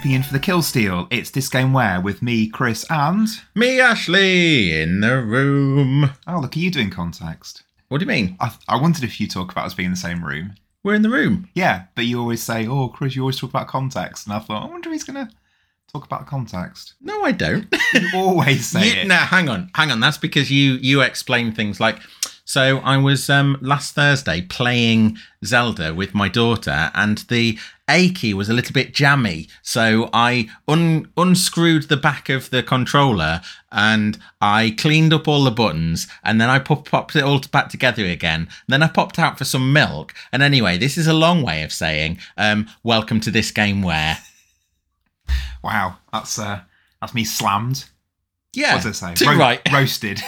Swooping in for the kill steal, it's this game where with me, Chris, and Me, Ashley, in the room. oh look, are you doing context? What do you mean? I, I wondered if you talk about us being in the same room. We're in the room. Yeah, but you always say, "Oh, Chris, you always talk about context," and I thought, I wonder if he's gonna talk about context. No, I don't. You always say You- it. no, hang on, hang on. That's because you you explain things like. So I was um, last Thursday playing Zelda with my daughter, and the A key was a little bit jammy. So I un- unscrewed the back of the controller and I cleaned up all the buttons, and then I pop- popped it all back together again. then I popped out for some milk. And anyway, this is a long way of saying, um, "Welcome to this game where." Wow, that's uh, that's me slammed. Yeah, What does it say? too right. Roasted.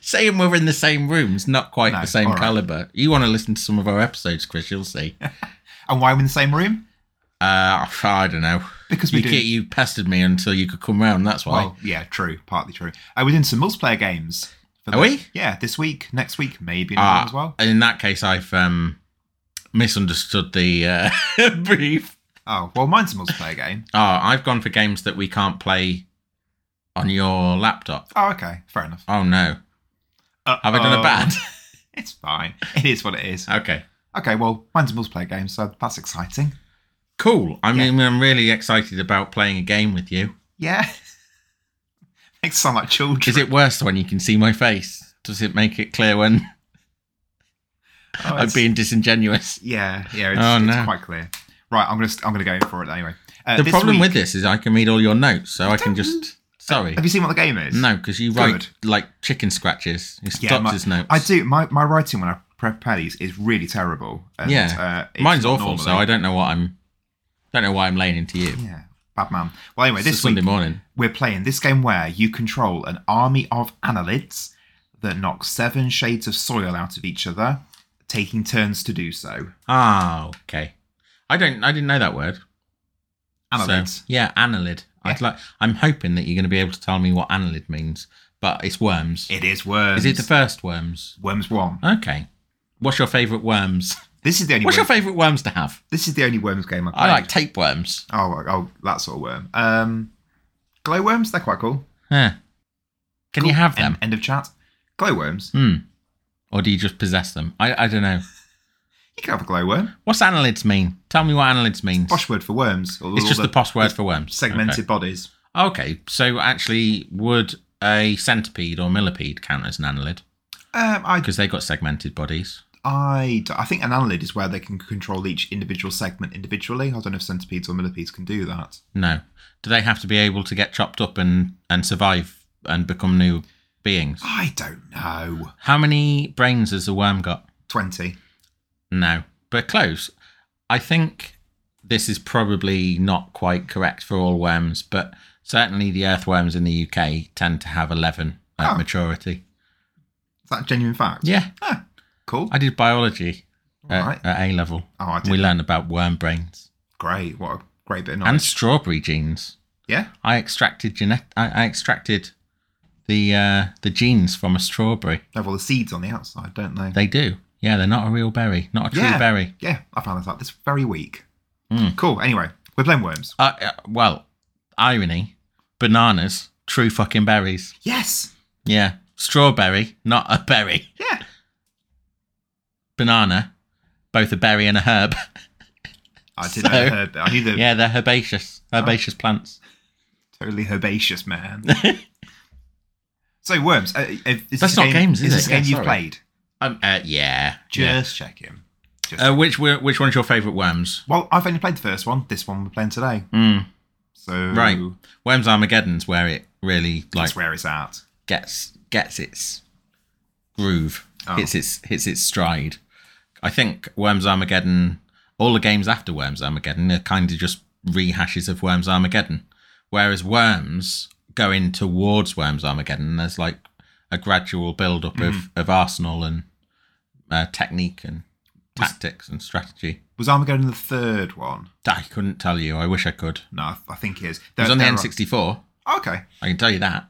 Saying we're in the same rooms, not quite No, the same right. caliber. You want to listen to some of our episodes, Chris? You'll see. and why we're we in the same room? Uh, I don't know. Because we You, do. you pestered me until you could come round. That's why. Well, yeah, true, partly true. Uh, we're doing some multiplayer games. for Are we? Yeah, this week, next week, maybe Ah, as well. In that case, I've um, misunderstood the uh, brief. Oh, well, mine's a multiplayer game. Oh, I've gone for games that we can't play on your laptop. Oh, okay, fair enough. Oh no, have I done a bad? It's fine. It is what it is. okay, Okay, well, mine's a multiplayer game, so that's exciting. cool. I Yeah. mean, I'm really excited about playing a game with you. Yeah. Makes sound like children. Is it worse when you can see my face? Does it make it clear when Oh, I'm being disingenuous? Yeah, yeah, it's, Oh, it's no. quite clear. Right, I'm gonna I'm gonna go for it anyway. Uh, The problem week- with this is I can read all your notes, so I can just. Sorry. Have you seen what the game is? No, because you write Good. like chicken scratches. It's Yeah, doctor's my- notes. I do. My, my writing when I prepare these is really terrible. And, Yeah. uh, it's Mine's awful, so I don't know what I'm. Don't know why I'm laying into you. Yeah, bad man. Well, anyway, It's this Sunday week morning. we're playing this game where you control an army of annelids that knock seven shades of soil out of each other, taking turns to do so. Ah, okay. I don't. I didn't know that word. Annelids. So, yeah, annelid. I'd like. I'm hoping that you're going to be able to tell me what annelid means, but it's worms. It is worms. Is it the first worms? worms one? Okay. What's your favourite worms? This is the only. What's your favourite worms to have? this is the only worms game I played. I like tapeworms. Oh, oh, that sort of worm. Um, glowworms. They're quite cool. Huh. Can you Cool. have End- them? End, of chat. Glowworms. Hmm. Or do you just possess them? I, I don't know. You can have a glowworm. What's annelids mean? Tell me what annelids means. Posh word for worms. All- it's all just the, posh word for worms. segmented bodies. Okay. okay, so actually, would a centipede or millipede count as an annelid? Um, Because they got segmented bodies. I, I think an annelid is where they can control each individual segment individually. I don't know if centipedes or millipedes can do that. No. Do they have to be able to get chopped up and, and survive and become new beings? I don't know. How many brains has a worm got? Twenty. No, but close. I think this is probably not quite correct for all worms, but certainly the earthworms in the UK tend to have 11 at Oh. maturity. Is that a genuine fact? Yeah, Ah, cool. I did biology at, Right. at A level. Oh, I did. We learned about worm brains Great. What a great bit of knowledge. and strawberry genes. yeah. I extracted genet- I, I extracted the uh, the genes from a strawberry. They have all the seeds on the outside, don't they? They do. Yeah, they're not a real berry, not a true Yeah. berry. Yeah, I found this out this very week. Mm. Cool. Anyway, we're playing worms. Uh, uh, well, irony, bananas, true fucking berries. Yes. Yeah. Strawberry, not a berry. Yeah. Banana, both a berry and a herb. I didn't So- know herb. I knew the yeah, they're herbaceous. Herbaceous plants. totally herbaceous man. so worms. Uh, is this That's not game, games, is this it? a game Yeah, you've sorry. played? Um, uh, yeah. Just checking. Just. Uh, which which one's your favourite worms? well, I've only played the first one. This one we're playing today. Mm, So right. Worms Armageddon's where it really like that's where it's at. gets gets its groove, Oh. hits its hits its stride. I think Worms Armageddon, all the games after Worms Armageddon are kind of just rehashes of Worms Armageddon, whereas Worms going towards Worms Armageddon, there's like a gradual build up Mm-hmm. of of arsenal and uh, technique and tactics and strategy. Was Armageddon the third one? I couldn't tell you. I wish I could. No, I- think it is. It was on the N64. they're- Okay. I can tell you that.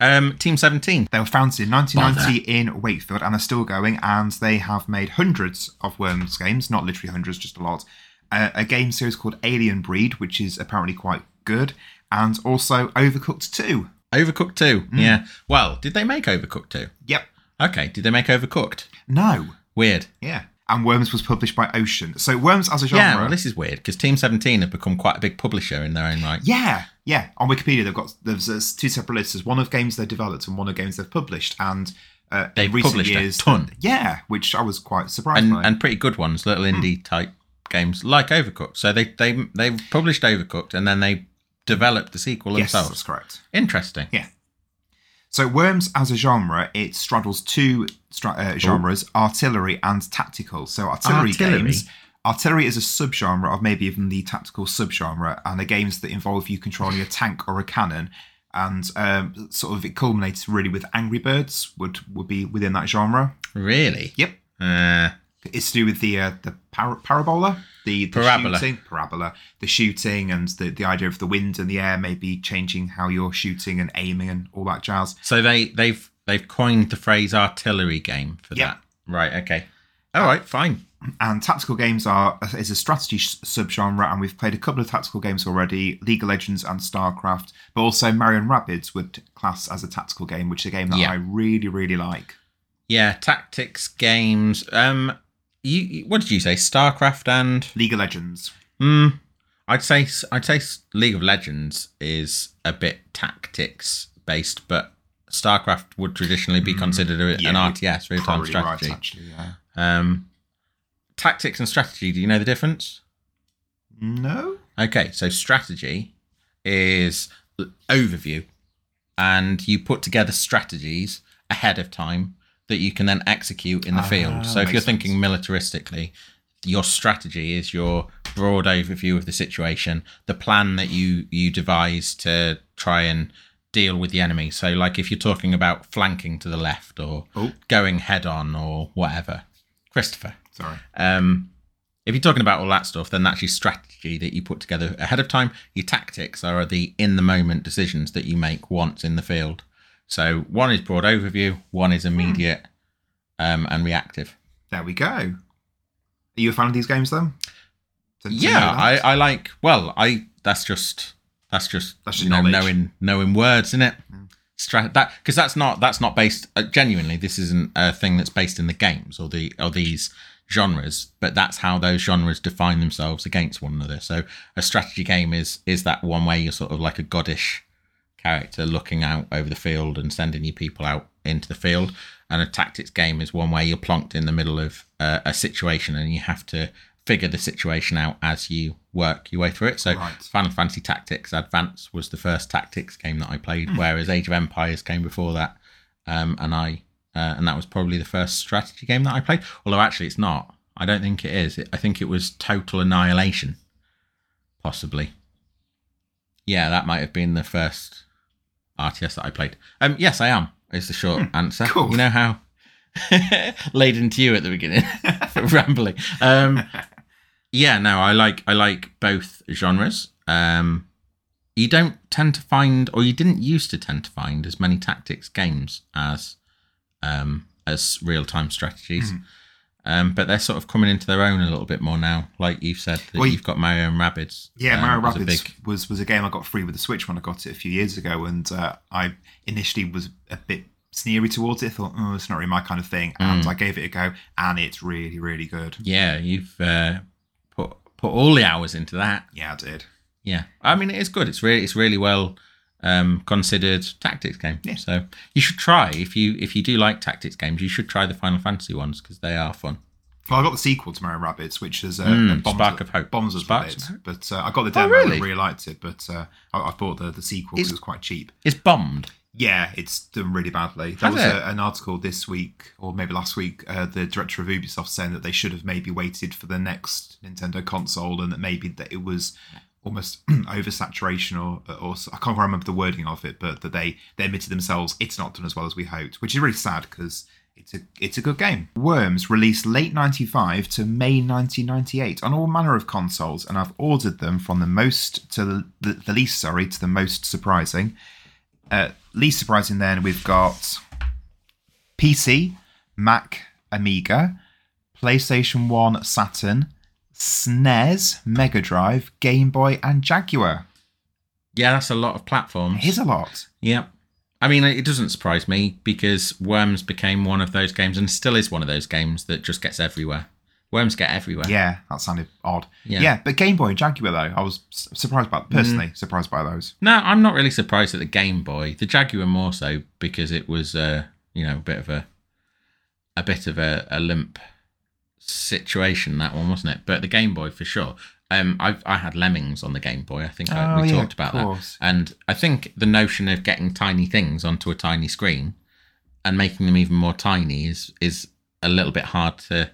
Um, Team 17. They were founded in 1990 in Wakefield and are still going, and they have made hundreds of Worms games, not literally hundreds, just a lot. a, a game series called Alien Breed, which is apparently quite good, and also Overcooked 2. Overcooked 2. Yeah. Well, did they make Overcooked 2? Yep. Okay. Did they make Overcooked? No. Weird. Yeah. And Worms was published by Ocean. So Worms as a genre. Yeah, well, this is weird because Team 17 have become quite a big publisher in their own right. Yeah, yeah. On Wikipedia, they've got there's, two separate lists. There's one of games they've developed and one of games they've published. And uh, They've published a ton. Yeah, which I was quite surprised And, by. and pretty good ones, little indie type games like Overcooked. So they they they published Overcooked and then they developed the sequel yes, themselves. that's correct. Interesting. Yeah. So Worms as a genre, it straddles two stra- uh, genres: artillery and tactical. So artillery, Artillery? games. Artillery is a subgenre of maybe even the tactical subgenre, and the games that involve you controlling a tank or a cannon. And um, sort of it culminates really with Angry Birds would would be within that genre. Really? Yep, Uh, it's to do with the uh, the par- parabola, the, the Parabola. shooting, parabola, the shooting, and the the idea of the wind and the air maybe changing how you're shooting and aiming and all that jazz. so they they've they've coined the phrase artillery game for Yep. that. Right. Okay. All right. Fine. And tactical games are is a strategy subgenre, and we've played a couple of tactical games already: League of Legends and StarCraft. But also Mario and Rabbids would class as a tactical game, which is a game that Yeah. I really, really like. Yeah. Tactics games. Um. You. What did you say? Starcraft and. League of Legends. Hmm. I'd say I'd say League of Legends is a bit tactics based, but StarCraft would traditionally be considered a, an Yeah, RTS, real time strategy. right, actually. Yeah. Um, tactics and strategy. Do you know the difference? No. Okay, so strategy is overview, and you put together strategies ahead of time that you can then execute in the Ah, field. So if you're sense. thinking militaristically, your strategy is your broad overview of the situation, the plan that you you devise to try and deal with the enemy. So like if you're talking about flanking to the left or Oh. going head on or whatever. Christopher. Sorry. Um, if you're talking about all that stuff, then that's your strategy that you put together ahead of time. Your tactics are the in the moment decisions that you make once in the field. So one is broad overview, one is immediate um, and reactive. There we go. Are you a fan of these games, then? To- to Yeah, I. I like. Well, I that's just that's just That's just you know, knowing knowing words, isn't it? Stra- that because that's not that's not based uh, genuinely. This isn't a thing that's based in the games or the or these genres, but that's how those genres define themselves against one another. So a strategy game is is that one way you're sort of like a goddish character looking out over the field and sending your people out into the field. And a tactics game is one where you're plonked in the middle of uh, a situation and you have to figure the situation out as you work your way through it. So Right. Final Fantasy Tactics Advance was the first tactics game that I played, whereas Age of Empires came before that, um, and I uh, and that was probably the first strategy game that I played. Although actually, it's not. I don't think it is. It, I think it was Total Annihilation, possibly. Yeah, that might have been the first RTS that I played. Um, yes, I am. Is the short answer. cool. You know how laid into you at the beginning for rambling. Um, yeah, no, I like I like both genres. Um, you don't tend to find, or you didn't used to tend to find, as many tactics games as um, as real time strategies. Mm-hmm. Um, but they're sort of coming into their own a little bit more now. Like you've said, that Well, you- you've got Mario and Rabbids. Yeah, um, Mario as a big- was was a game I got free with the Switch when I got it a few years ago, and uh, I initially was a bit sneery towards it. Thought, oh, it's not really my kind of thing, and Mm. I gave it a go, and it's really, really good. Yeah, you've uh, put put all the hours into that. Yeah, I did. Yeah, I mean it is good. It's really it's really well um, considered tactics game. Yeah. So you should try if you if you do like tactics games, you should try the Final Fantasy ones because they are fun. Well, I got the sequel to Mario Rabbids, which is uh, Mm, uh, Bombs Spark of Hope. Bombs was Sparks it, but uh, I got the Oh, demo. really? and really liked it, but uh, I, I bought the the sequel because it was quite cheap. It's bombed. Yeah, it's done really badly. There Has was a, an article this week, or maybe last week, uh, the director of Ubisoft saying that they should have maybe waited for the next Nintendo console, and that maybe that it was almost oversaturation, or or I can't remember the wording of it, but that they they admitted themselves it's not done as well as we hoped, which is really sad because. It's a, it's a good game. Worms released late 95 to May 1998 on all manner of consoles, and I've ordered them from the most to the, the, the least, sorry, to the most surprising. Uh, least surprising, then we've got PC, Mac, Amiga, PlayStation 1, Saturn, SNES, Mega Drive, Game Boy, and Jaguar. Yeah, that's a lot of platforms. Here's a lot. Yeah. I mean, it doesn't surprise me because Worms became one of those games and still is one of those games that just gets everywhere. Worms get everywhere. Yeah, that sounded odd. Yeah. Yeah, but Game Boy and Jaguar though, I was surprised by personally surprised by those. No, I'm not really surprised at the Game Boy. The Jaguar more so because it was, uh, you know, a bit of a, a bit of a, a limp situation that one, wasn't it? But the Game Boy for sure. Um, I I had Lemmings on the Game Boy. I think I, Oh, we yeah, talked about that. And I think the notion of getting tiny things onto a tiny screen and making them even more tiny is is a little bit hard to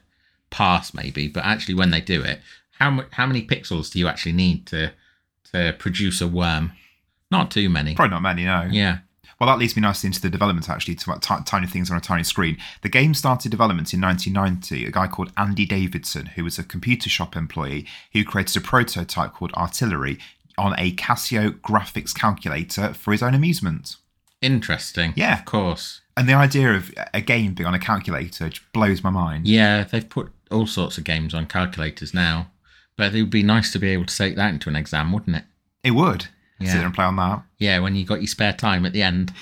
pass, maybe. But actually, when they do it, how how many pixels do you actually need to to produce a worm? Not too many. Probably not many, no. Yeah. Well, that leads me nicely into the development, actually, to about ti- tiny things on a tiny screen. The game started development in 1990. A guy called Andy Davidson, who was a computer shop employee, who created a prototype called Artillery on a Casio graphics calculator for his own amusement. Interesting. Yeah. Of course. And the idea of a game being on a calculator just blows my mind. Yeah, they've put all sorts of games on calculators now. But it would be nice to be able to take that into an exam, wouldn't it? It would. Yeah. Sit there and play on that. Yeah, when you got your spare time at the end.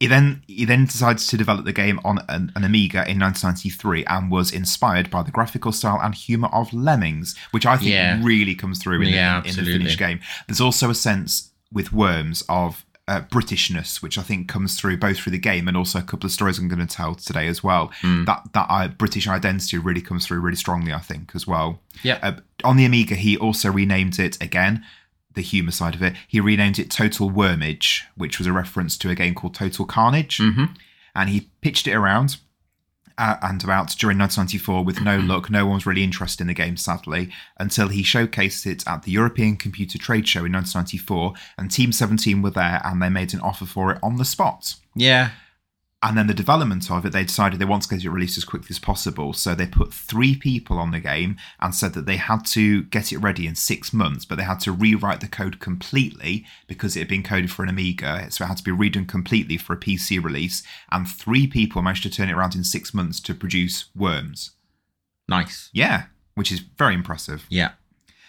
He then he then decided to develop the game on an, an Amiga in 1993 and was inspired by the graphical style and humor of Lemmings, which I think Yeah. really comes through in, Yeah, the, in the finished game. There's also a sense with Worms of uh, Britishness, which I think comes through both through the game and also a couple of stories I'm going to tell today as well. Hmm. That that uh, British identity really comes through really strongly, I think, as well. Yeah. Uh, on the Amiga, he also renamed it again. The humor side of it, he renamed it Total Wormage, which was a reference to a game called Total Carnage, Mhm. and he pitched it around uh, and about during 1994 with no luck. No one was really interested in the game, sadly, until he showcased it at the European Computer Trade Show in 1994, and Team 17 were there, and they made an offer for it on the spot. Yeah. And then the development of it, they decided they want to get it released as quickly as possible. So they put three people on the game and said that they had to get it ready in six months, but they had to rewrite the code completely because it had been coded for an Amiga. So it had to be redone completely for a PC release. And three people managed to turn it around in six months to produce Worms. Nice. Yeah, which is very impressive. Yeah.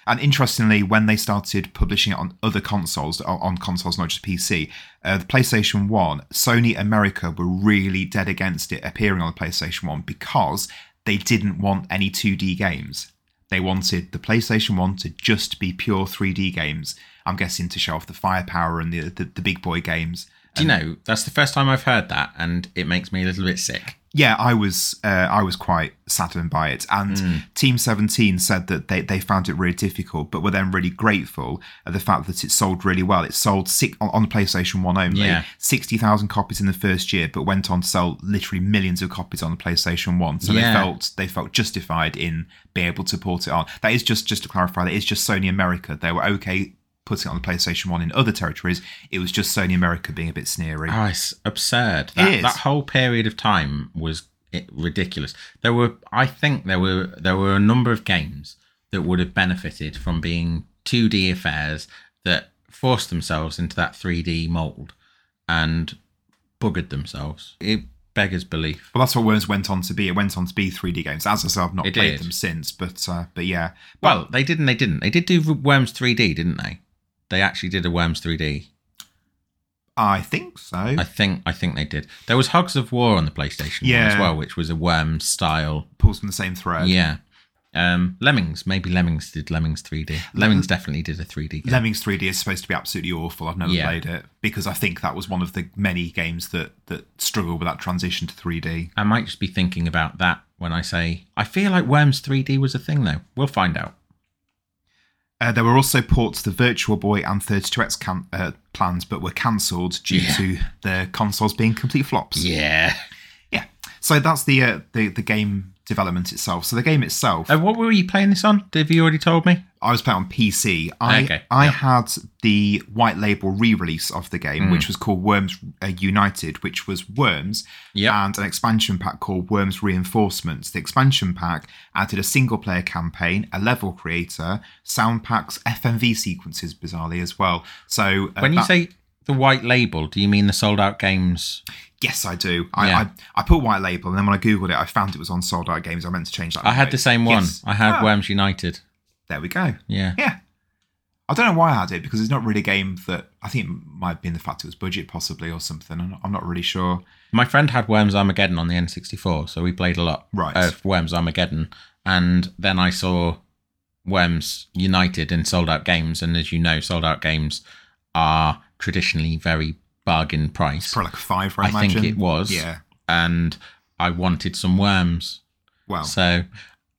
And interestingly, when they started publishing it on other consoles, on- on consoles, not just PC, uh, the PlayStation 1, Sony America were really dead against it appearing on the PlayStation 1 because they didn't want any 2D games. They wanted the PlayStation 1 to just be pure 3D games. I'm guessing to show off the firepower and the, the, the big boy games. Do you know, that's the first time I've heard that, and it makes me a little bit sick. Yeah, I was uh, I was quite saddened by it. And Team Seventeen said that they, they found it really difficult, but were then really grateful at the fact that it sold really well. It sold six, on, on the PlayStation One only, Yeah. sixty thousand copies in the first year, but went on to sell literally millions of copies on the PlayStation One. So Yeah. they felt they felt justified in being able to port it on. That is just just to clarify, that is just Sony America. They were okay putting it on the PlayStation One in other territories. It was just Sony America being a bit sneery. Oh, it's absurd. That, is. that whole period of time was ridiculous. There were, I think, there were there were a number of games that would have benefited from being 2D affairs that forced themselves into that 3D mold and buggered themselves. It beggars belief. Well, that's what Worms went on to be. It went on to be 3D games. As I said, I've not It played did. them since, but uh, but yeah. Well, they didn't. They didn't. They did do Worms 3D, didn't they? They actually did a Worms 3D. I think so. I think. I think they did. There was Hogs of War on the PlayStation one as well, which was a Worms style Pulls from the same thread. Yeah. Um, Lemmings, maybe Lemmings did Lemmings 3D. Lemmings definitely did a 3D game. Lemmings 3D is supposed to be absolutely awful. I've never Yeah. played it because I think that was one of the many games that that struggled with that transition to 3D. I might just be thinking about that when I say I feel like Worms 3D was a thing though. We'll find out. Uh, there were also ports to the Virtual Boy and 32X can- uh, plans, but were cancelled due Yeah. to the consoles being complete flops. Yeah. Yeah. So that's the uh, the the game development itself. So the game itself, Uh, what were you playing this on? Have you already told me? I was playing on PC. I Okay, I yep. had the white label re-release of the game, Mm. which was called Worms uh, United, which was Worms Yep. and an expansion pack called Worms Reinforcements. The expansion pack added a single player campaign, a level creator, sound packs, FMV sequences, bizarrely as well. So uh, When you that- say the white label, do you mean the sold out games? Yes, I do. I, Yeah. I I put white label, and then when I googled it, I found it was on sold out games. I meant to change that. I had the same one. Yes. I had Ah, Worms United. There we go. Yeah. Yeah. I don't know why I had it because it's not really a game that I think it might have been the fact it was budget possibly or something. I'm not, I'm not really sure. My friend had Worms Armageddon on the N64, so we played a lot Right. of Worms Armageddon. And then I saw Worms United in sold out games. And as you know, sold out games are traditionally very bargain price. Probably like five, I, I think it was. Yeah. And I wanted some worms. Well, So,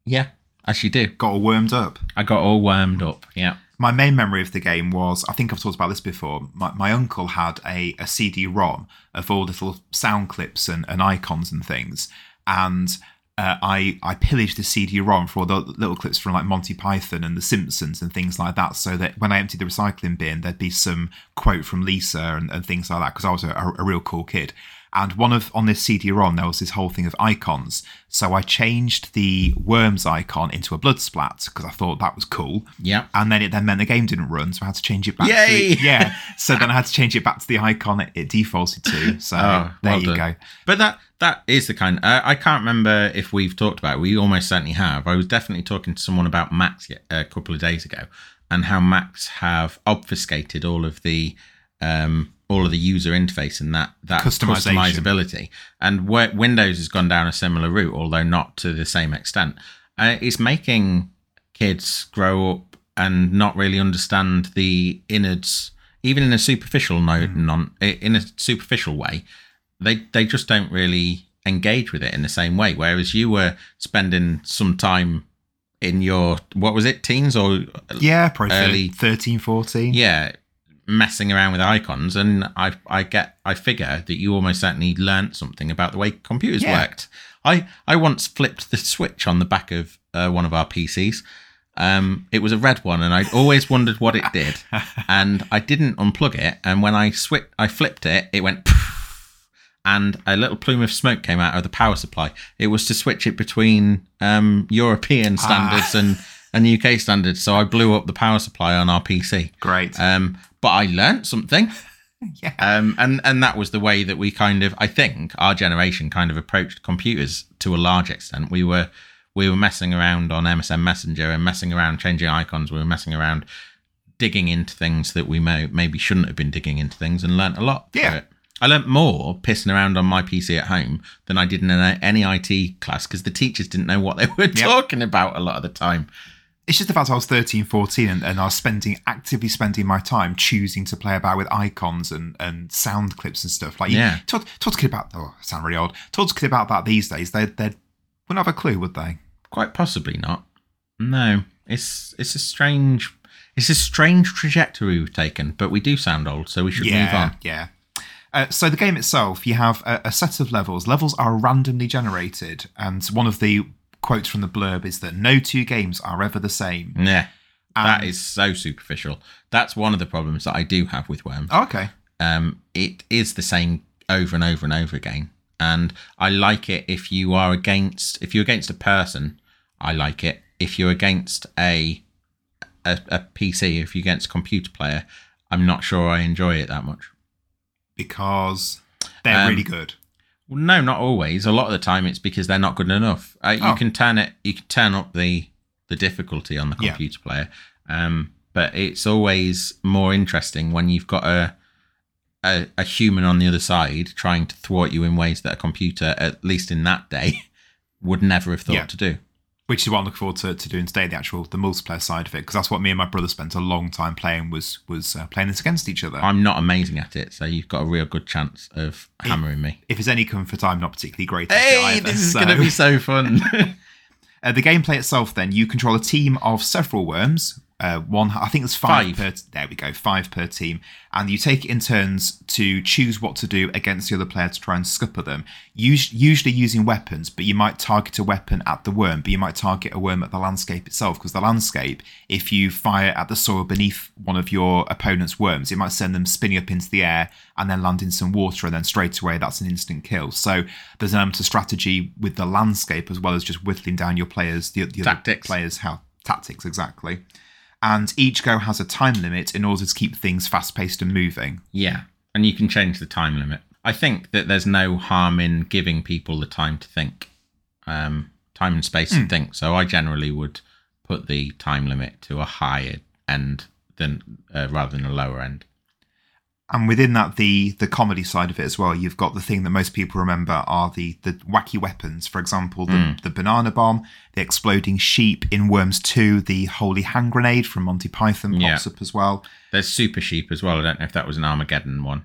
yeah, as you do. got all wormed up. I got all wormed up. Yeah. My main memory of the game was I think I've talked about this before. My, my uncle had a, a CD ROM of all little sound clips and, and icons and things. And uh, I, I pillaged the CD ROM for all the little clips from like Monty Python and The Simpsons and things like that. So that when I emptied the recycling bin, there'd be some quote from Lisa and, and things like that because I was a, a real cool kid. And one of on this CD-ROM there was this whole thing of icons. So I changed the worms icon into a blood splat because I thought that was cool. Yeah. And then it then meant the game didn't run, so I had to change it back. Yay! To, yeah. So then I had to change it back to the icon it, it defaulted to. So Oh, there well you done. go. But that that is the kind. Uh, I can't remember if we've talked about. it. We almost certainly have. I was definitely talking to someone about Macs yet, a couple of days ago, and how Macs have obfuscated all of the um, all of the user interface and that that customizability. And where Windows has gone down a similar route, although not to the same extent. Uh, it's making kids grow up and not really understand the innards, even in a superficial note, non in a superficial way. They they just don't really engage with it in the same way. Whereas you were spending some time in your what was it, teens or Yeah, probably Early- 13, 14. yeah, messing around with icons, and I I get I figure that you almost certainly learnt something about the way computers Yeah. worked. I I once flipped the switch on the back of uh, one of our PCs. Um, it was a red one, and I'd always wondered what it did, and I didn't unplug it. And when I swi I flipped it, it went. And a little plume of smoke came out of the power supply. It was to switch it between um, European standards and, and the UK standards. So I blew up the power supply on our PC. Great. Um, but I learnt something. yeah. Um, and, and that was the way that we kind of, I think, our generation kind of approached computers to a large extent. We were we were messing around on MSN Messenger and messing around changing icons. We were messing around digging into things that we may, maybe shouldn't have been digging into things and learnt a lot. Yeah. it. I learnt more pissing around on my PC at home than I did in any IT class because the teachers didn't know what they were talking about a lot of the time. It's just the fact I was 13, 14 and, and I was spending actively spending my time choosing to play about with icons and, and sound clips and stuff. Like, you- Yeah. talk, talk to kid about, oh, I sound really old. Talk to kid about that these days. They, they wouldn't have a clue, would they? Quite possibly not. No, it's it's a strange it's a strange trajectory we've taken, but we do sound old, so we should move on. Yeah. Uh, so the game itself, you have a, a set of levels. Levels are randomly generated, and one of the quotes from the blurb is that no two games are ever the same. Yeah, that And- is so superficial. That's one of the problems that I do have with Worms. Oh, okay. um, it is the same over and over and over again. And I like it if you are against if you're against a person, I like it. If you're against a a, a PC, if you're against a computer player, I'm not sure I enjoy it that much. Because they're Um, really good. Well, no, not always. A lot of the time, it's because they're not good enough. Uh, you Oh. can turn it, you can turn up the the difficulty on the Yeah. computer player, um, but it's always more interesting when you've got a, a a human on the other side trying to thwart you in ways that a computer, at least in that day, would never have thought Yeah. to do. Which is what I'm looking forward to, to doing today, the actual the multiplayer side of it, because that's what me and my brother spent a long time playing was was uh, playing this against each other. I'm not amazing at it, so you've got a real good chance of hammering me. if it's any comfort, I'm not particularly great at it Hey, either, this is so- going to be so fun. Uh, the gameplay itself, then, you control a team of several worms. Uh, one, I think there's five, Five. per. There we go, five per team, and you take it in turns to choose what to do against the other player to try and scupper them. Us- usually using weapons, but you might target a weapon at the worm, but you might target a worm at the landscape itself. Because the landscape, if you fire at the soil beneath one of your opponent's worms, it might send them spinning up into the air and then land in some water, and then straight away that's an instant kill. So there's an element of strategy with the landscape as well as just whittling down your players, the, the other players' how tactics exactly. And each go has a time limit in order to keep things fast paced and moving. yeah. and you can change the time limit. I think that there's no harm in giving people the time to think, um, time and space Hmm. to think. So I generally would put the time limit to a higher end than uh, rather than a lower end. And within that, the the comedy side of it as well. You've got the thing that most people remember are the the wacky weapons. For example, the, Hmm. the banana bomb, the exploding sheep in Worms Two, the holy hand grenade from Monty Python pops Yeah. up as well. There's super sheep as well. I don't know if that was an Armageddon one,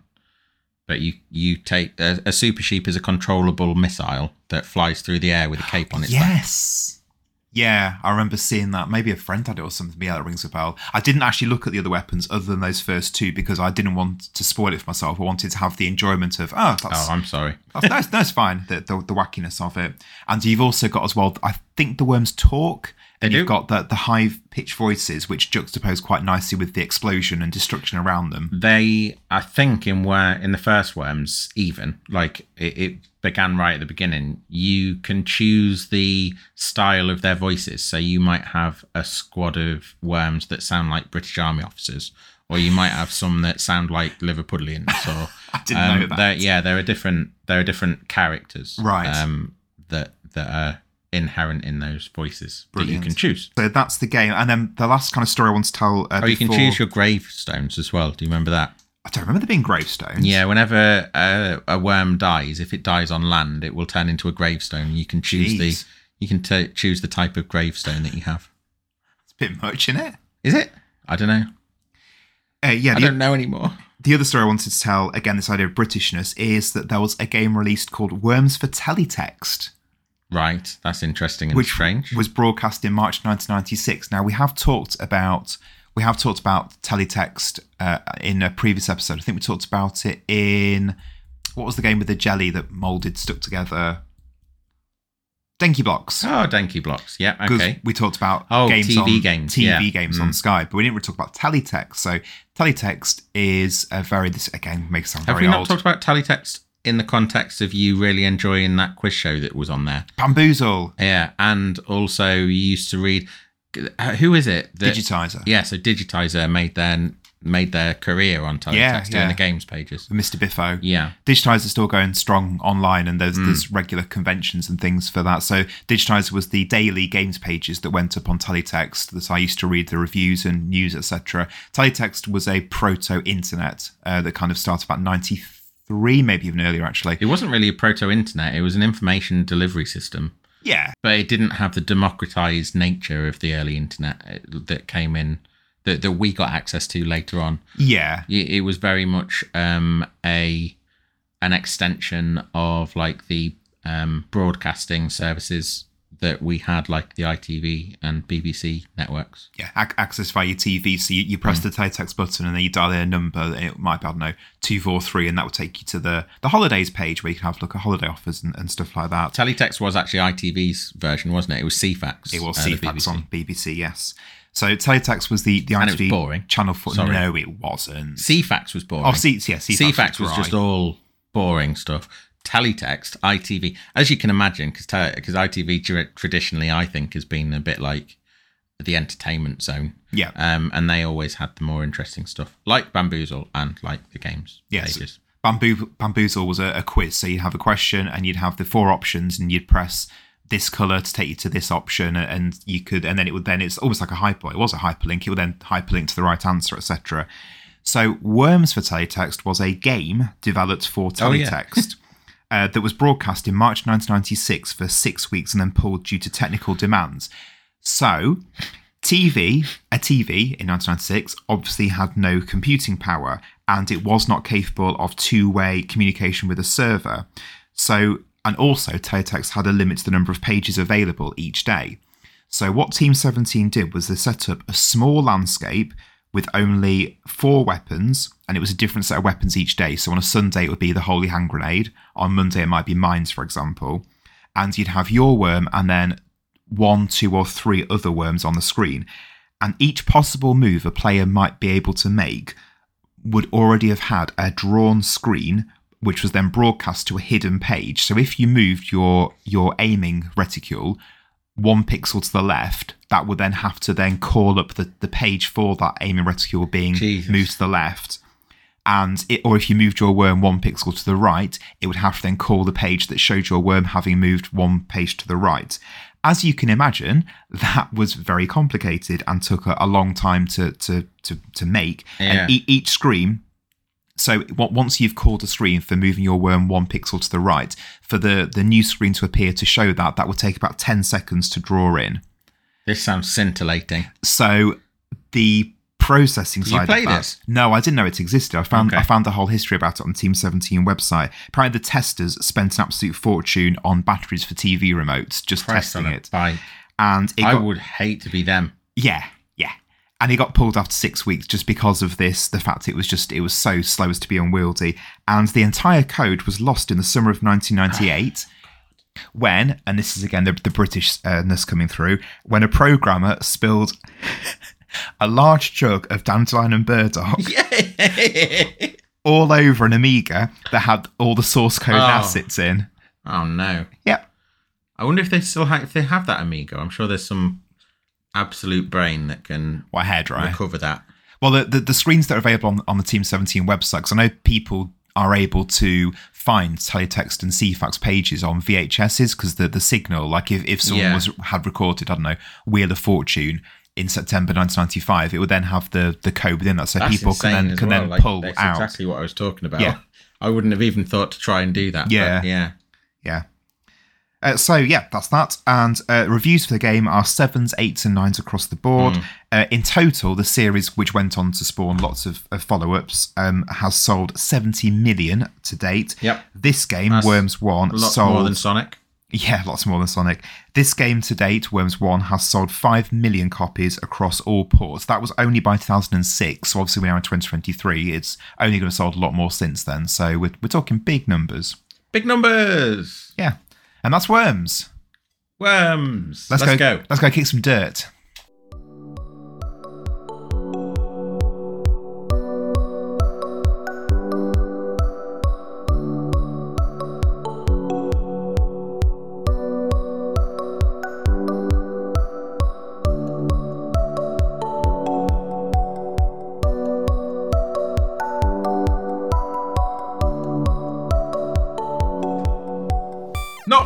but you you take a, a super sheep is a controllable missile that flies through the air with a cape on its back. Yes. Yeah, I remember seeing that. Maybe a friend had it or something. Yeah, that rings a bell. I didn't actually look at the other weapons other than those first two because I didn't want to spoil it for myself. I wanted to have the enjoyment of, oh, that's, Oh, I'm sorry. that's, that's, that's fine, the, the, the wackiness of it. And you've also got as well, I think the worms talk. And you've got the, the high pitched voices, which juxtapose quite nicely with the explosion and destruction around them. they i think in where in the first worms even like it, it began right at the beginning you can choose the style of their voices so you might have a squad of worms that sound like british army officers or you might have some that sound like liverpudlians or I didn't know that. yeah there are different there are different characters Right. um that that are inherent in those voices that you can choose So that's the game. And then the last kind of story I want to tell. Uh, oh you can choose your gravestones as well do you remember that I don't remember there being gravestones. Yeah, whenever a, a worm dies, if it dies on land, it will turn into a gravestone. You can choose Jeez. the you can t- choose the type of gravestone that you have. It's a bit much, in it? Is it? I don't know. Uh, yeah, I don't know anymore. the other story I wanted to tell, again, this idea of Britishness, is that there was a game released called Worms for Teletext, Right, that's interesting and which strange. was broadcast in March 1996. Now we have talked about we have talked about teletext uh, in a previous episode. I think we talked about it in what was the game with the jelly that molded stuck together? Denki blocks. oh, Denki blocks. Yeah, okay. we talked about Oh, games TV on games, TV yeah. games Mm. on Sky, but we didn't really talk about teletext. So teletext is a very this again makes it sound Have very we not old. talked about teletext in the context of you really enjoying that quiz show that was on there? Bamboozle, Yeah, and also you used to read. uh, Who is it? that- digitizer, Yeah, so Digitizer made their made their career on teletext Yeah, doing yeah. the games pages. Mr. Biffo. Yeah. Digitizer still going strong online, and Mm. there's there's regular conventions and things for that. So Digitizer was the daily games pages that went up on Teletext that I used to read the reviews and news, etc. Teletext was a proto internet uh, that kind of started about ninety three, maybe even earlier actually. It wasn't really a proto internet, it was an information delivery system. Yeah, But it didn't have the democratized nature of the early internet uh, that came in, that, that we got access to later on. yeah, It, it was very much um, a an extension of like the um, broadcasting services that we had, like the ITV and BBC networks. yeah. Ac- access via your TV. So you, you Mm. press the Teletext button and then you dial in a number. It might be I don't know two four three, and that would take you to the the holidays page where you can have a look at holiday offers and, and stuff like that. Teletext was actually ITV's version, wasn't it? It was Ceefax. It was uh, Ceefax on BBC, yes. So Teletext was the the was ITV boring. channel for Sorry. no, it wasn't. Ceefax was boring. oh, C- yeah, Ceefax, Ceefax was right. just all boring stuff. Teletext, ITV, as you can imagine, because because ITV tra- traditionally, I think, has been a bit like the entertainment zone, yeah, um, and they always had the more interesting stuff, like Bamboozle and like the games Yes. pages. Bamboo Bamboozle was a, a quiz. So you'd have a question and you'd have the four options, and you'd press this color to take you to this option, and you could, and then it would then it's almost like a hyper. It was a hyperlink. It would then hyperlink to the right answer, etc. So Worms for Teletext was a game developed for Oh, yeah. Uh, that was broadcast in March 1996 for six weeks and then pulled due to technical demands. So, TV, a TV in 1996, obviously had no computing power and it was not capable of two way communication with a server. So, and also, Teletext had a limit to the number of pages available each day. So, what Team 17 did was they set up a small landscape with only four weapons, and it was a different set of weapons each day. So, on a Sunday, it would be the Holy Hand Grenade. On Monday, it might be mines, for example. And you'd have your worm and then one, two, or three other worms on the screen. And each possible move a player might be able to make would already have had a drawn screen which was then broadcast to a hidden page. So if you moved your your aiming reticule one pixel to the left, that would then have to then call up the, the page for that aiming reticule being Jesus. moved to the left. and it, or if you moved your worm one pixel to the right, it would have to then call the page that showed your worm having moved one page to the right. As you can imagine, that was very complicated and took a, a long time to to to, to make. Yeah. And e- each screen so once you've called a screen for moving your worm one pixel to the right, for the, the new screen to appear to show that, that would take about 10 seconds to draw in. This sounds scintillating. So the processing you side of that, this? no, I didn't know it existed. I found Okay. I found the whole history about it on Team 17 website. Apparently, the testers spent an absolute fortune on batteries for TV remotes just Christ testing it, bike. and it I got, would hate to be them. yeah. And he got pulled after six weeks just because of this, the fact it was just, it was so slow as to be unwieldy. And the entire code was lost in the summer of 1998 when, and this is again the, the Britishness uh, coming through, when a programmer spilled a large jug of dandelion and burdock all over an Amiga that had all the source code Oh. assets in. oh no. Yep. I wonder if they still have if they have that amiga I'm sure there's some absolute brain that can What a hairdryer. recover that. Well, the, the, the screens that are available on, on the Team 17 website, because I know people are able to find teletext and Ceefax pages on VHSs because the, the signal, like if, if someone Yeah. was had recorded, I don't know, Wheel of Fortune in September 1995, it would then have the, the code within that, so That's people can then can well. then Like, pull that's out. exactly what I was talking about. Yeah. I wouldn't have even thought to try and do that. but Yeah. yeah. Yeah. Uh, so yeah, that's that. And uh, reviews for the game are sevens, eights, and nines across the board. Hmm. Uh, in total, the series, which went on to spawn lots of, of follow-ups, um, has sold 70 million to date. Yep. This game, That's Worms One, sold more than Sonic. yeah, lots more than Sonic. This game to date, Worms 1, has sold 5 million copies across all ports. That was only by 2006, so obviously we're now in 2023. It's only going to sold a lot more since then, so we're, we're talking big numbers. Big numbers. Yeah, and that's Worms. Worms. Let's, Let's, go, go. Let's go kick some dirt.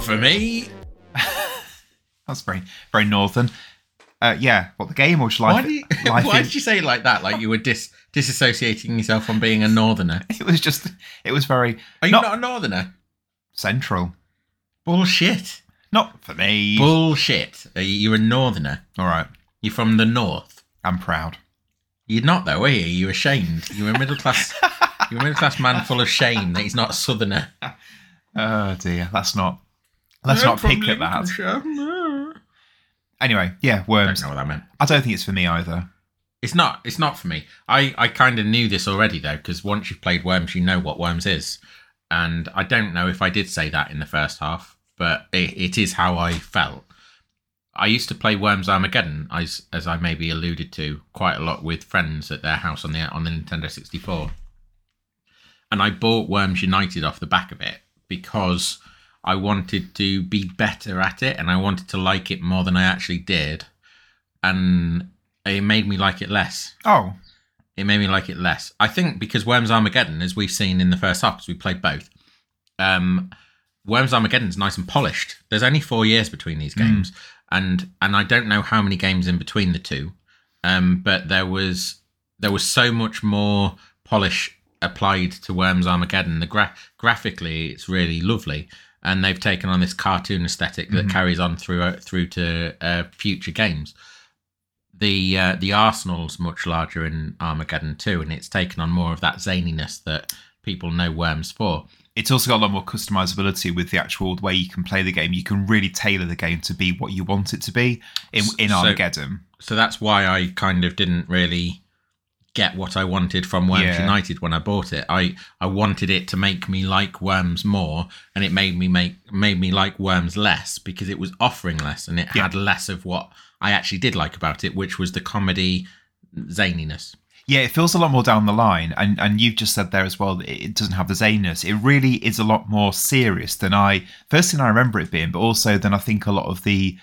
For me. That's very very northern. Uh, yeah, what the game or just life? Why, do you, life why did you say it like that? Like you were dis- disassociating yourself from being a northerner? It was just, it was very Are you Not- not, a northerner? central. Bullshit. Not for me. Bullshit. You- You're a northerner. All right, You're from the north. I'm proud. You're not though, are you? You're ashamed. You're a middle class. you're a middle class man full of shame that he's not a southerner. Oh dear, let's not. Let's not pick at that. I Anyway, yeah, Worms. don't know what that meant. I don't think it's for me either. It's not. It's not for me. I I kind of knew this already though, because once you've played Worms, you know what Worms is, and I don't know if I did say that in the first half, but it, it is how I felt. I used to play Worms Armageddon, as as I maybe alluded to quite a lot with friends at their house on the on the Nintendo sixty four, and I bought Worms United off the back of it because I wanted to be better at it and I wanted to like it more than I actually did, and it made me like it less. Oh, It made me like it less. I think because Worms Armageddon, as we've seen in the first half, because we played both, um, Worms Armageddon's nice and polished. There's only four years between these games, and and I don't know how many games in between the two, um, but there was there was so much more polish applied to Worms Armageddon. The gra- graphically, it's really lovely, and they've taken on this cartoon aesthetic that carries on through uh, through to uh, future games the uh, the Arsenal's much larger in Armageddon too, and it's taken on more of that zaniness that people know Worms for. it's also got a lot more customizability with the actual way you can play the game. You can really tailor the game to be what you want it to be in, in So- Armageddon. So that's why I kind of didn't really get what I wanted from Worms Yeah. United when I bought it. I I wanted it to make me like Worms more, and it made me make made me like Worms less because it was offering less and it Yeah. had less of what I actually did like about it, which was the comedy zaniness. Yeah, it feels a lot more down the line, and and you've just said there as well. that It doesn't have the zaniness. It really is a lot more serious than I first thing I remember it being, but also than I think a lot of the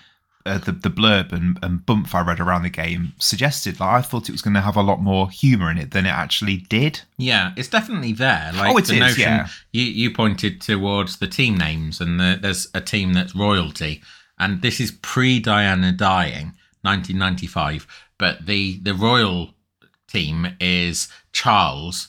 uh, the the blurb and, and bump I read around the game suggested. Like I thought it was going to have a lot more humor in it than it actually did. Yeah, it's definitely there. Like Oh, it the is, notion yeah. you you pointed towards the team names, and the, there's a team that's royalty, and this is pre Diana dying, 1995. But the the royal team is Charles,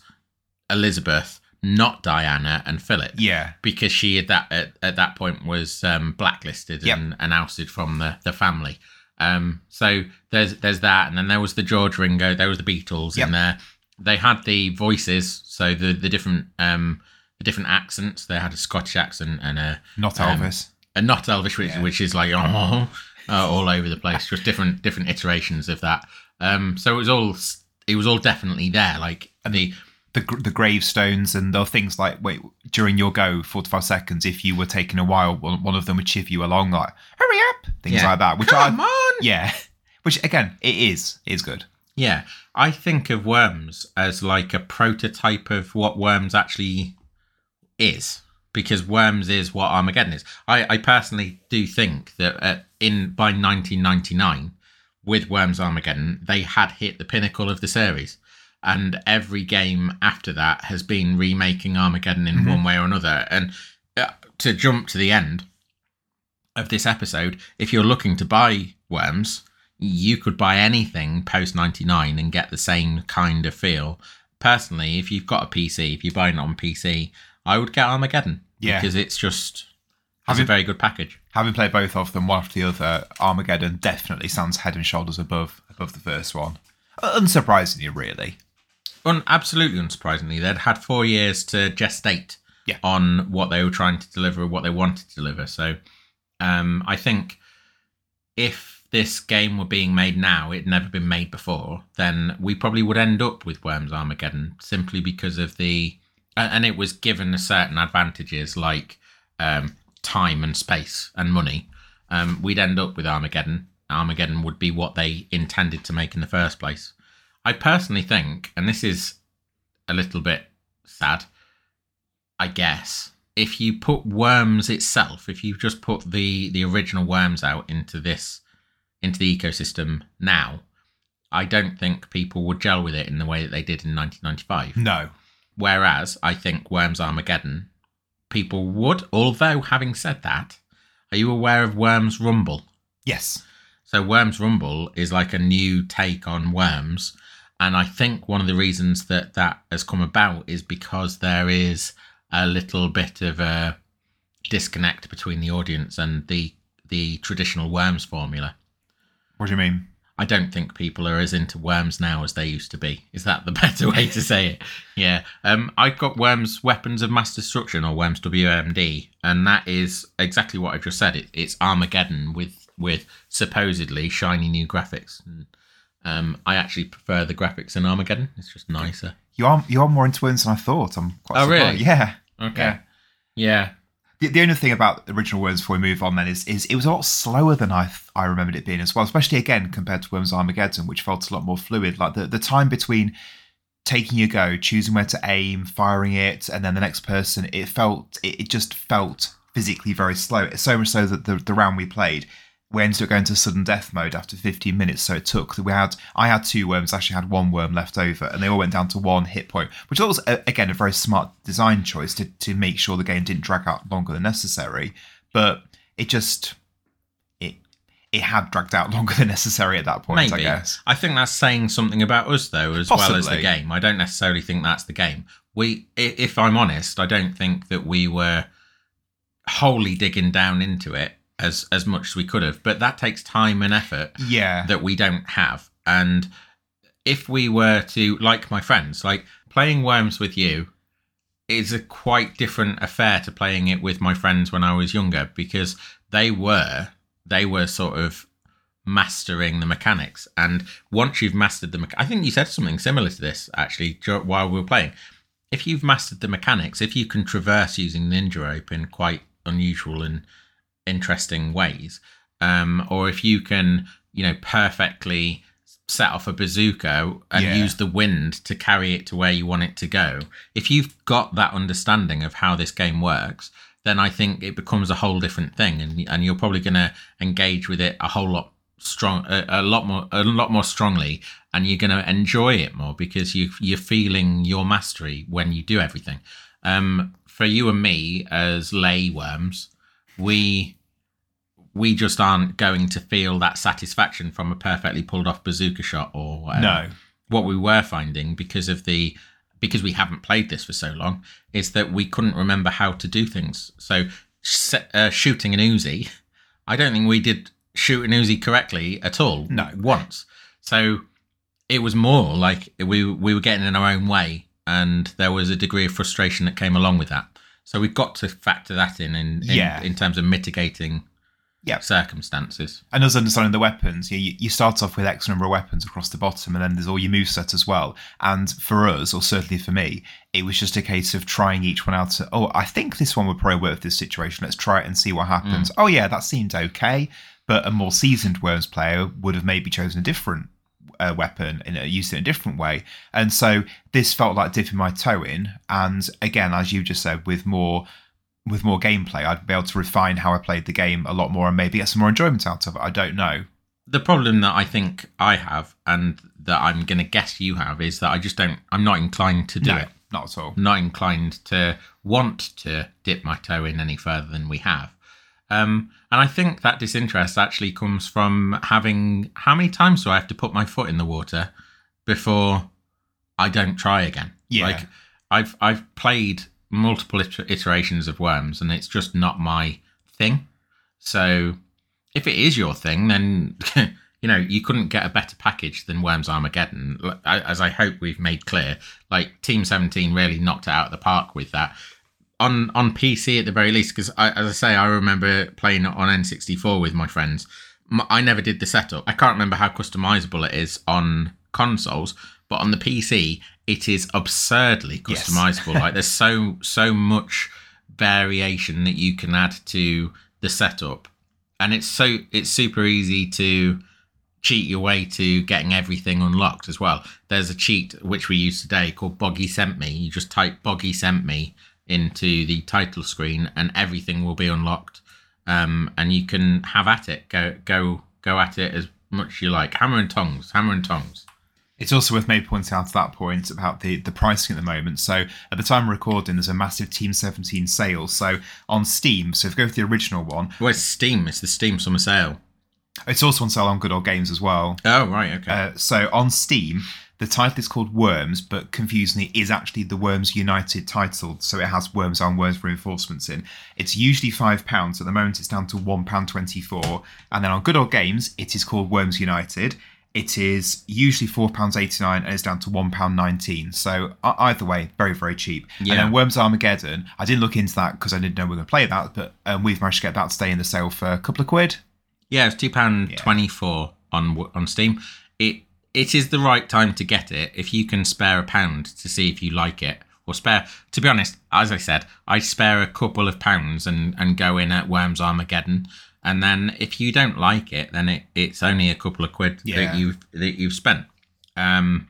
Elizabeth, not Diana, and Philip. Yeah, because she at that at, at that point was um, blacklisted Yep. and, and ousted from the, the family. Um, so there's there's that, and then there was the George Ringo, there was the Beatles Yep. in there. They had the voices, so the the different um the different accents. They had a Scottish accent and a not Um, Elvis. a not Elvis, which, Yeah. which is like oh, uh, all over the place, just different different iterations of that. Um, so it was all it was all definitely there. Like and the the the gravestones and the things like wait during your go 45 seconds if you were taking a while one, one of them would chiv you along like hurry up things Yeah. like that which come I on, yeah. Which again it is it is good. Yeah, I think of Worms as like a prototype of what Worms actually is, because Worms is what Armageddon is. I, I personally do think that uh, in by 1999, with Worms Armageddon, they had hit the pinnacle of the series, and every game after that has been remaking Armageddon in Mhm. one way or another. And uh, to jump to the end of this episode, if you're looking to buy Worms, you could buy anything post 99 and get the same kind of feel. Personally, if you've got a PC, if you're buying it on PC, I would get Armageddon Yeah. because it's just it's a very good package. having played both of them one after the other Armageddon definitely stands head and shoulders above above the first one Uh, unsurprisingly really Un- absolutely unsurprisingly, they'd had four years to gestate Yeah. on what they were trying to deliver, what they wanted to deliver. So, um, I think if this game were being made now, it'd never been made before, then we probably would end up with Worms Armageddon simply because of the, and it was given a certain advantages like um, time and space and money. Um, we'd end up with Armageddon. Armageddon would be what they intended to make in the first place. I personally think, and this is a little bit sad, I guess, if you put Worms itself, if you just put the the original Worms out into this into the ecosystem now, I don't think people would gel with it in the way that they did in 1995. no Whereas I think Worms Armageddon, people would. Although having said that, are you aware of Worms Rumble? yes So Worms Rumble is like a new take on Worms, and I think one of the reasons that that has come about is because there is a little bit of a disconnect between the audience and the the traditional Worms formula. what do you mean I don't think people are as into Worms now as they used to be. Is that the better way to say it? Yeah. Um, I got Worms Weapons of Mass Destruction or Worms WMD, and that is exactly what I just said. It, it's Armageddon with with supposedly shiny new graphics. And, um, I actually prefer the graphics in Armageddon. It's just nicer. you are you are more into Worms than I thought I'm quite Oh, surprised. really? yeah Okay. Yeah. Yeah. The, the only thing about the original Worms before we move on then is, is it was a lot slower than I I remembered it being as well, especially again compared to Worms Armageddon, which felt a lot more fluid. Like the, the time between taking your go, choosing where to aim, firing it, and then the next person, it felt it, it just felt physically very slow. So much so that the, the round we played, we ended up going to sudden death mode after 15 minutes. So it took we had I had two worms, actually had one worm left over, and they all went down to one hit point, which was again a very smart design choice to to make sure the game didn't drag out longer than necessary. But it just it it had dragged out longer than necessary at that point. I Maybe. guess. I think that's saying something about us, though, as well as the game. I don't necessarily think that's the game. We, if I'm honest, I don't think that we were wholly digging down into it as as much as we could have. But that takes time and effort Yeah. that we don't have. And if we were to, like my friends, like playing Worms with you is a quite different affair to playing it with my friends when I was younger because they were they were sort of mastering the mechanics and once you've mastered the mecha- I think you said something similar to this actually while we were playing if you've mastered the mechanics if you can traverse using ninja rope in quite unusual and interesting ways um or if you can you know perfectly set off a bazooka and Yeah. use the wind to carry it to where you want it to go if you've got that understanding of how this game works then I think it becomes a whole different thing, and and you're probably going to engage with it a whole lot strong, a, a lot more, a lot more strongly, and you're going to enjoy it more because you you're feeling your mastery when you do everything. Um, for you and me as lay worms, we we just aren't going to feel that satisfaction from a perfectly pulled off bazooka shot or whatever. No. What we were finding because of the because we haven't played this for so long is that we couldn't remember how to do things. So uh, shooting an Uzi, I don't think we did shoot an Uzi correctly at all. No. once. So it was more like we we were getting in our own way, and there was a degree of frustration that came along with that. So we've got to factor that in in, in, Yeah. in terms of mitigating Yeah. circumstances. And as understanding the weapons, you, you start off with X number of weapons across the bottom, and then there's all your move set as well. And for us, or certainly for me, it was just a case of trying each one out. To, oh, I think this one would probably work with this situation. Let's try it and see what happens. Oh yeah, that seemed okay. But a more seasoned Worms player would have maybe chosen a different uh, weapon and uh, used it in a different way. And so this felt like dipping my toe in. And again, as you just said, with more with more gameplay, I'd be able to refine how I played the game a lot more and maybe get some more enjoyment out of it. I don't know. The problem that I think I have, and that I'm going to guess you have, is that I just don't. I'm not inclined to do no, it. not at all. not inclined to want to dip my toe in any further than we have. Um, and I think that disinterest actually comes from having how many times do I have to put my foot in the water before I don't try again? Yeah. Like I've I've played multiple iter- iterations of Worms, and it's just not my thing. So if it is your thing, then you know you couldn't get a better package than Worms Armageddon. As I hope we've made clear, like Team Seventeen really knocked it out of the park with that on on PC at the very least. Because as I say, I remember playing on N64 with my friends. i never did the setup. I can't remember how customizable it is on consoles, but on the PC, it is absurdly Yes. customizable. like there's so so much variation that you can add to the setup, and it's so it's super easy to cheat your way to getting everything unlocked as well. There's a cheat which we use today called Boggy Sent Me. You just type Boggy Sent Me into the title screen, and everything will be unlocked. Um, and you can have at it. Go go go at it as much as you like. Hammer and tongs. Hammer and tongs. It's also worth maybe pointing out to that point about the, the pricing at the moment. So at the time of recording, there's a massive Team 17 sale. So on Steam, so if you go for the original one, Well, it's Steam. It's the Steam summer sale. it's also on sale on Good Old Games as well. Oh right, okay. Uh, so on Steam, the title is called Worms, but confusingly is actually the Worms United title. So it has Worms on Worms reinforcements in. It's usually five pounds. At the moment, it's down to one pound twenty-four. And then on Good Old Games, it is called Worms United. It is usually four pounds eighty-nine, and it's down to one pound nineteen. So uh, either way, very very cheap. Yeah. And then Worms Armageddon, I didn't look into that because I didn't know we were going to play that, but um, we've managed to get that to stay in the sale for a couple of quid. Yeah, it's two pound twenty four on on Steam. It it is the right time to get it if you can spare a pound to see if you like it or spare. To be honest, as I said, I spare a couple of pounds and and go in at Worms Armageddon. And then if you don't like it, then it, it's only a couple of quid Yeah. that you've that you've spent. Um,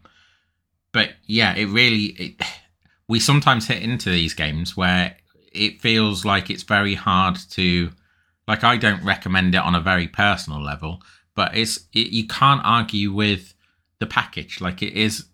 but yeah, it really it, we sometimes hit into these games where it feels like it's very hard to like I don't recommend it on a very personal level, but it's it, you can't argue with the package. Like it is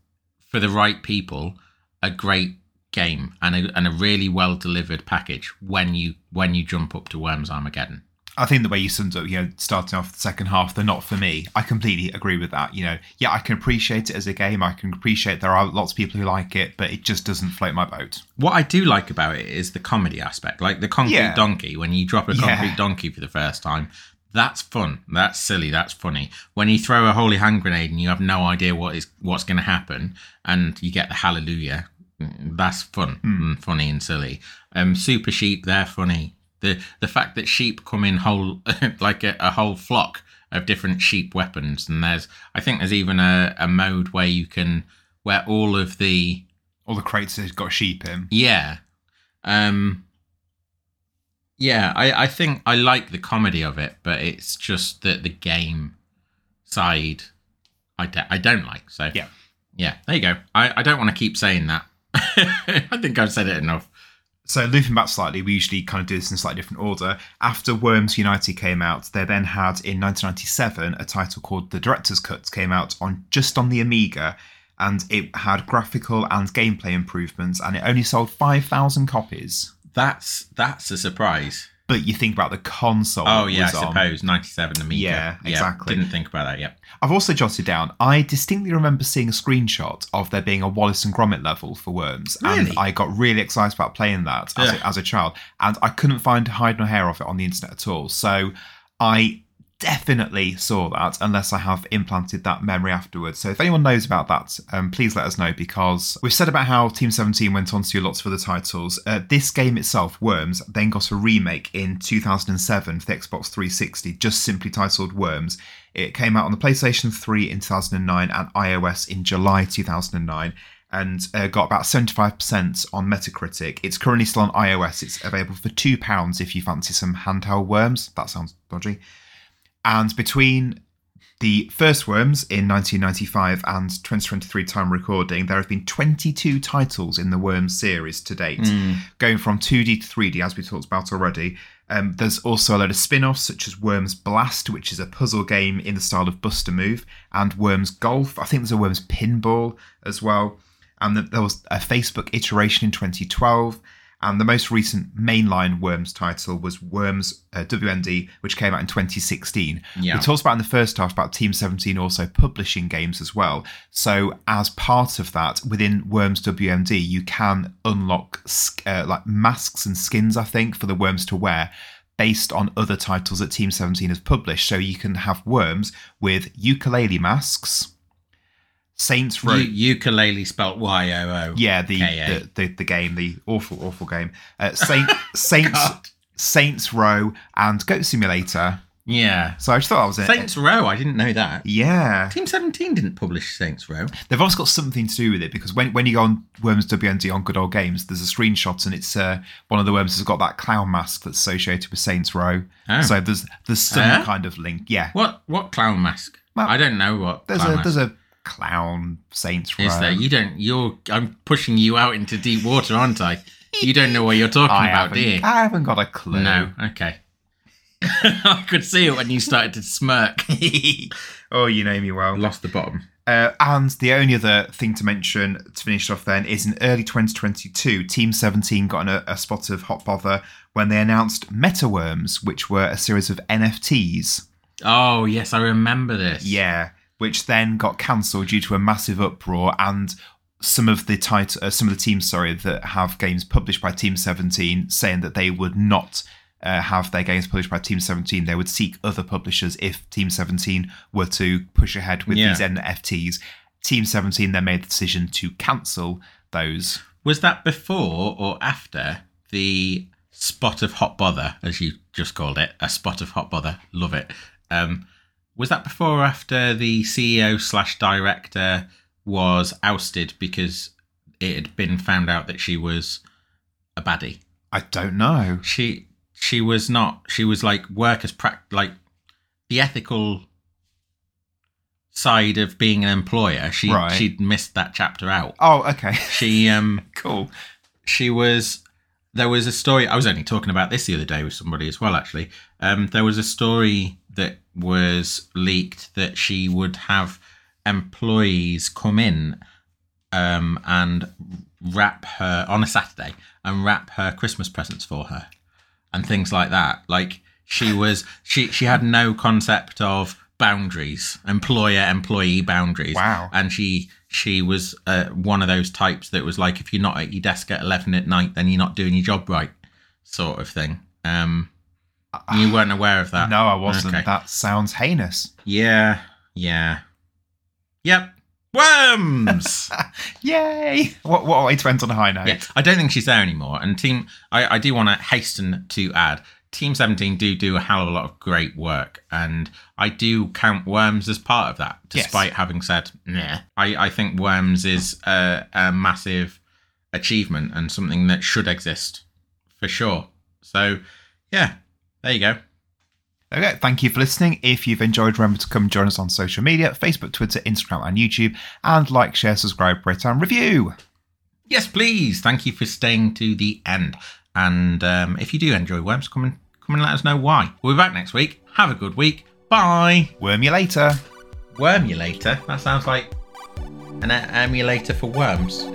for the right people a great game and a, and a really well delivered package when you when you jump up to Worms Armageddon. I think the way you summed up, you know, starting off the second half, they're not for me. I completely agree with that. You know, yeah, I can appreciate it as a game. I can appreciate there are lots of people who like it, but it just doesn't float my boat. What I do like about it is the comedy aspect, like the concrete Yeah. donkey. When you drop a Yeah. concrete donkey for the first time, that's fun. That's silly. That's funny. When you throw a holy hand grenade and you have no idea what is what's going to happen, and you get the hallelujah, mm, that's fun, and funny and silly. Um, super sheep, they're funny. The the fact that sheep come in whole like a, a whole flock of different sheep weapons, and there's I think there's even a, a mode where you can where all of the All the crates have got sheep in. yeah. Um Yeah, I, I think I like the comedy of it, but it's just that the game side I I don't like. So Yeah. Yeah, there you go. I, I don't want to keep saying that. I think I've said it enough. So looping back slightly, we usually kind of do this in a slightly different order. After Worms United came out, they then had in 1997 a title called The Director's Cut came out on just on the Amiga, and it had graphical and gameplay improvements, and it only sold 5,000 copies. That's that's a surprise. But you think about the console. Oh yeah, I on. suppose ninety seven Amiga. Yeah, exactly. Didn't think about that yet. I've also jotted down. I distinctly remember seeing a screenshot of there being a Wallace and Gromit level for Worms, Really? and I got really excited about playing that as, a, as a child, and I couldn't find hide nor hair of it on the internet at all. So I definitely saw that, unless I have implanted that memory afterwards. So if anyone knows about that, um, please let us know because we've said about how Team 17 went on to do lots of other titles. Uh, this game itself, Worms, then got a remake in 2007 for the Xbox 360, just simply titled Worms. It came out on the PlayStation 3 in 2009 and iOS in July 2009 and uh, got about 75% on Metacritic. It's currently still on iOS. It's available for £2 if you fancy some handheld worms. That sounds dodgy. And between the first Worms in 1995 and 2023 time recording, there have been 22 titles in the Worms series to date, going from 2D to 3D, as we talked about already. Um, there's also a load of spin offs, such as Worms Blast, which is a puzzle game in the style of Bust-a-Move, and Worms Golf. I think there's a Worms Pinball as well. And there was a Facebook iteration in 2012. And the most recent mainline Worms title was Worms uh, WMD, which came out in 2016. Yeah. We talked about in the first half about Team 17 also publishing games as well. So as part of that, within Worms WMD, you can unlock uh, like masks and skins, I think, for the Worms to wear based on other titles that Team 17 has published. So you can have Worms with Yooka-Laylee masks, Saints Row. U- Yooka-Laylee spelt Y O O. Yeah, the, the the the game, the awful awful game. Uh, Saint Saints Saints Row and Goat Simulator. Yeah. So I just thought that was it. Saints Row. I didn't know that. Yeah, Team Seventeen didn't publish Saints Row. they've also got something to do with it because when when you go on Worms WMD on Good Old Games, there's a screenshot and it's uh, one of the Worms has got that clown mask that's associated with Saints Row. Oh. So there's there's some Yeah? kind of link. Yeah, What what clown mask? Well, I don't know what there's clown a mask there's a clown Saints Row. is there. You don't. You're. I'm pushing you out into deep water, aren't I? You don't know what you're talking I about, do you? I haven't got a clue. No. Okay. I could see it when you started to smirk. oh, you know me well. Lost the bottom. Uh, and the only other thing to mention to finish off then is in early 2022, Team 17 got in a, a spot of hot bother when they announced MetaWorms, which were a series of NFTs. Oh yes, I remember this. Yeah, which then got cancelled due to a massive uproar and some of the tit- uh, some of the teams, sorry, that have games published by Team 17 saying that they would not uh, have their games published by Team 17. They would seek other publishers if Team 17 were to push ahead with Yeah. these NFTs. Team 17 then made the decision to cancel those. Was that before or after the spot of hot bother, as you just called it, a spot of hot bother? Love it. Um, was that before or after the CEO slash director was ousted because it had been found out that she was a baddie? I don't know. She she was not. She was like work as prac like the ethical side of being an employer. She Right. she'd missed that chapter out. Oh, okay. She um cool. she was there was a story i was only talking about this the other day with somebody as well actually um, there was a story that was leaked that she would have employees come in um, and wrap her on a saturday and wrap her christmas presents for her and things like that. Like she was she she had no concept of boundaries employer employee boundaries. Wow. and she she was uh, one of those types that was like if you're not at your desk at 11 at night then you're not doing your job right sort of thing. Um you weren't aware of that No, I wasn't. Okay. That sounds heinous. yeah yeah yep worms Yay! What, what way to end on a high note. yeah i don't think she's there anymore and team i, I do want to hasten to add team 17 do do a hell of a lot of great work and i do count worms as part of that Yes. despite having said nah I, I think worms is a, a massive achievement and something that should exist for sure so yeah there you go Okay, thank you for listening. If you've enjoyed, remember to come join us on social media Facebook, Twitter, Instagram, and YouTube. And like, share, subscribe, rate, and review. Yes, please. Thank you for staying to the end. And um, if you do enjoy Worms, come and come and let us know why. We'll be back next week. Have a good week. Bye. Worm you later. Wormulator. That sounds like an e- emulator for worms.